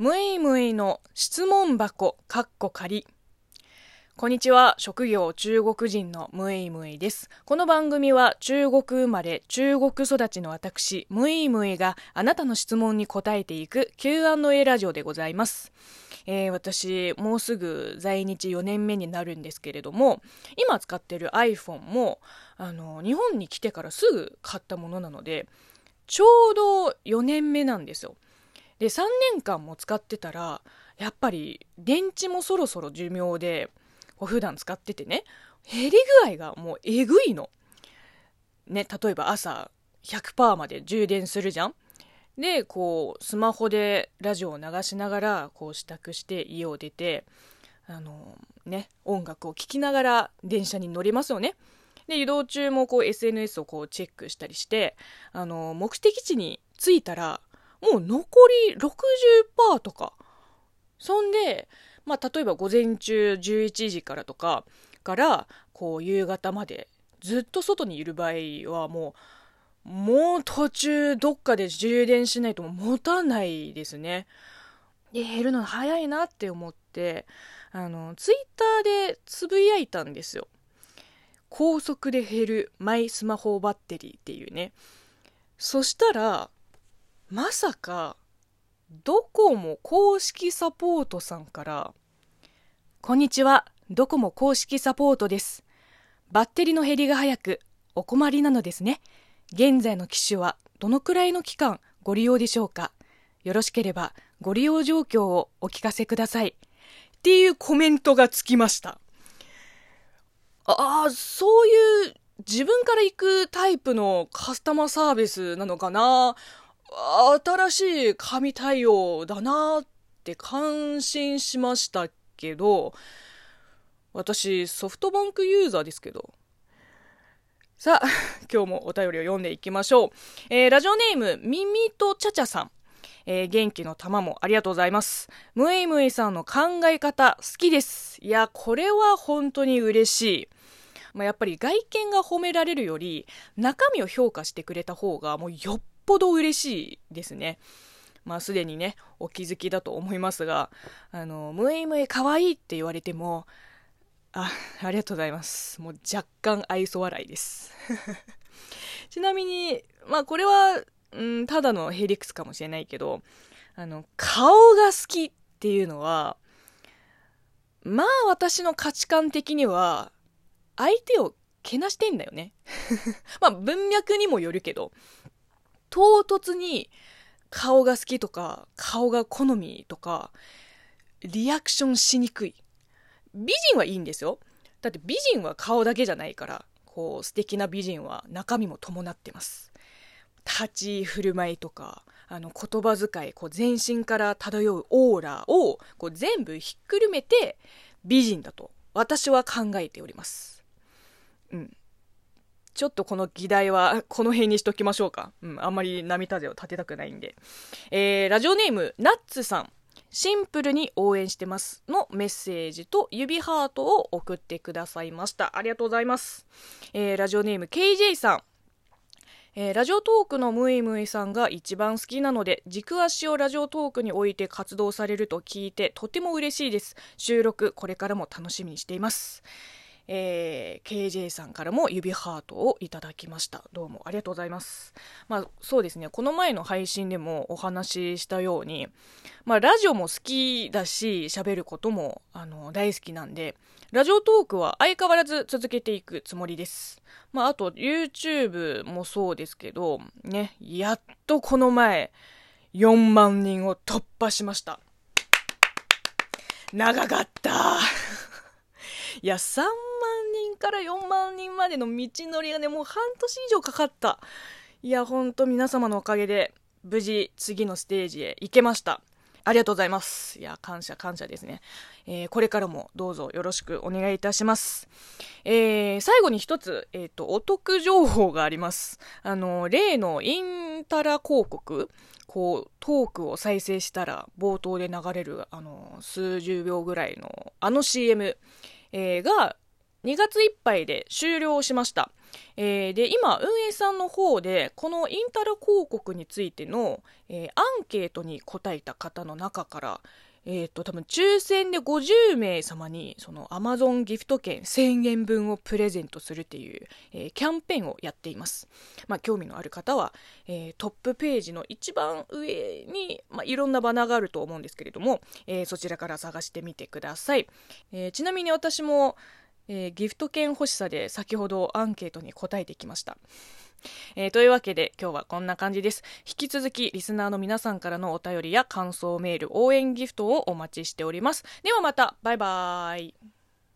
むいむいの質問箱、かっこ仮。こんにちは。職業中国人のむいむいです。この番組は中国生まれ、中国育ちの私、むいむいがあなたの質問に答えていく Q&A ラジオでございます。えー、私、もうすぐ在日4年目になるんですけれども、今使ってる iPhone も、あの、日本に来てからすぐ買ったものなので、ちょうど4年目なんですよ。で、3年間も使ってたら、やっぱり電池もそろそろ寿命で、普段使っててね減り具合がもうえぐいの。ね、例えば朝100%まで充電するじゃんでこうスマホでラジオを流しながらこう支度して家を出てあのね音楽を聴きながら電車に乗りますよねで移動中もこう SNS をこうチェックしたりしてあの目的地に着いたらもう残り60%とかそんでまあ、例えば午前中11時からとかからこう夕方までずっと外にいる場合はもうもう途中どっかで充電しないと持たないですね。で減るの早いなって思ってあのツイッターでつぶやいたんですよ。高速で減るマイスマホバッテリーっていうね。そしたらまさかドコモ公式サポートさんから、こんにちは、ドコモ公式サポートです。バッテリーの減りが早く、お困りなのですね。現在の機種はどのくらいの期間ご利用でしょうかよろしければご利用状況をお聞かせください。っていうコメントがつきました。ああ、そういう自分から行くタイプのカスタマーサービスなのかな新しい神対応だなって感心しましたけど、私ソフトバンクユーザーですけど。さあ、今日もお便りを読んでいきましょう。えー、ラジオネーム、ミミとチャチャさん。えー、元気の玉もありがとうございます。ムイムイさんの考え方好きです。いや、これは本当に嬉しい。まあ、やっぱり外見が褒められるより中身を評価してくれた方がもうよっぽど嬉しいですね。まあ、すでにね、お気づきだと思いますが、あの、ムエムエ可愛いって言われても、あ、ありがとうございます。もう若干愛想笑いです。ちなみに、まあこれは、うん、ただのヘリクスかもしれないけど、あの、顔が好きっていうのは、まあ私の価値観的には、相手をけなしてんだよね。まあ文脈にもよるけど、唐突に顔が好きとか、顔が好みとか、リアクションしにくい。美人はいいんですよ。だって美人は顔だけじゃないから、こう素敵な美人は中身も伴ってます。立ち振る舞いとか、あの言葉遣い、こう全身から漂うオーラをこう全部ひっくるめて美人だと私は考えております。うん。ちょっとこの議題は この辺にしときましょうか。うん、あんまり涙手を立てたくないんで。えー、ラジオネーム、ナッツさん。シンプルに応援してますのメッセージと指ハートを送ってくださいました。ありがとうございます。えー、ラジオネーム KJ さん。えー、ラジオトークのムイムイさんが一番好きなので軸足をラジオトークに置いて活動されると聞いてとても嬉しいです収録これからも楽しみにしていますえー、KJ さんからも指ハートをいただきました。どうもありがとうございます。まあそうですね。この前の配信でもお話ししたようにまあラジオも好きだし喋ることもあの大好きなんでラジオトークは相変わらず続けていくつもりです。まああと YouTube もそうですけどねやっとこの前4万人を突破しました。長かった。いや3人から4万人までの道のりがね、もう半年以上かかった。いや、ほんと皆様のおかげで、無事次のステージへ行けました。ありがとうございます。いや、感謝感謝ですね。えー、これからもどうぞよろしくお願いいたします。えー、最後に一つ、えっ、ー、と、お得情報があります。あの、例のインタラ広告、こう、トークを再生したら冒頭で流れる、あの、数十秒ぐらいの、あの CM、えー、が2月いっぱいで終了しました。えー、で今運営さんの方でこのインタラ広告についての、えー、アンケートに答えた方の中からえっ、ー、と、多分抽選で50名様に、その Amazon ギフト券1000円分をプレゼントするっていう、えー、キャンペーンをやっています。まあ、興味のある方は、えー、トップページの一番上に、まあ、いろんなバナーがあると思うんですけれども、えそちらから探してみてください。えちなみに私も、えギフト券欲しさで先ほどアンケートに答えてきました。えー、というわけで今日はこんな感じです。引き続きリスナーの皆さんからのお便りや感想メール、応援ギフトをお待ちしております。ではまた、バイバーイ。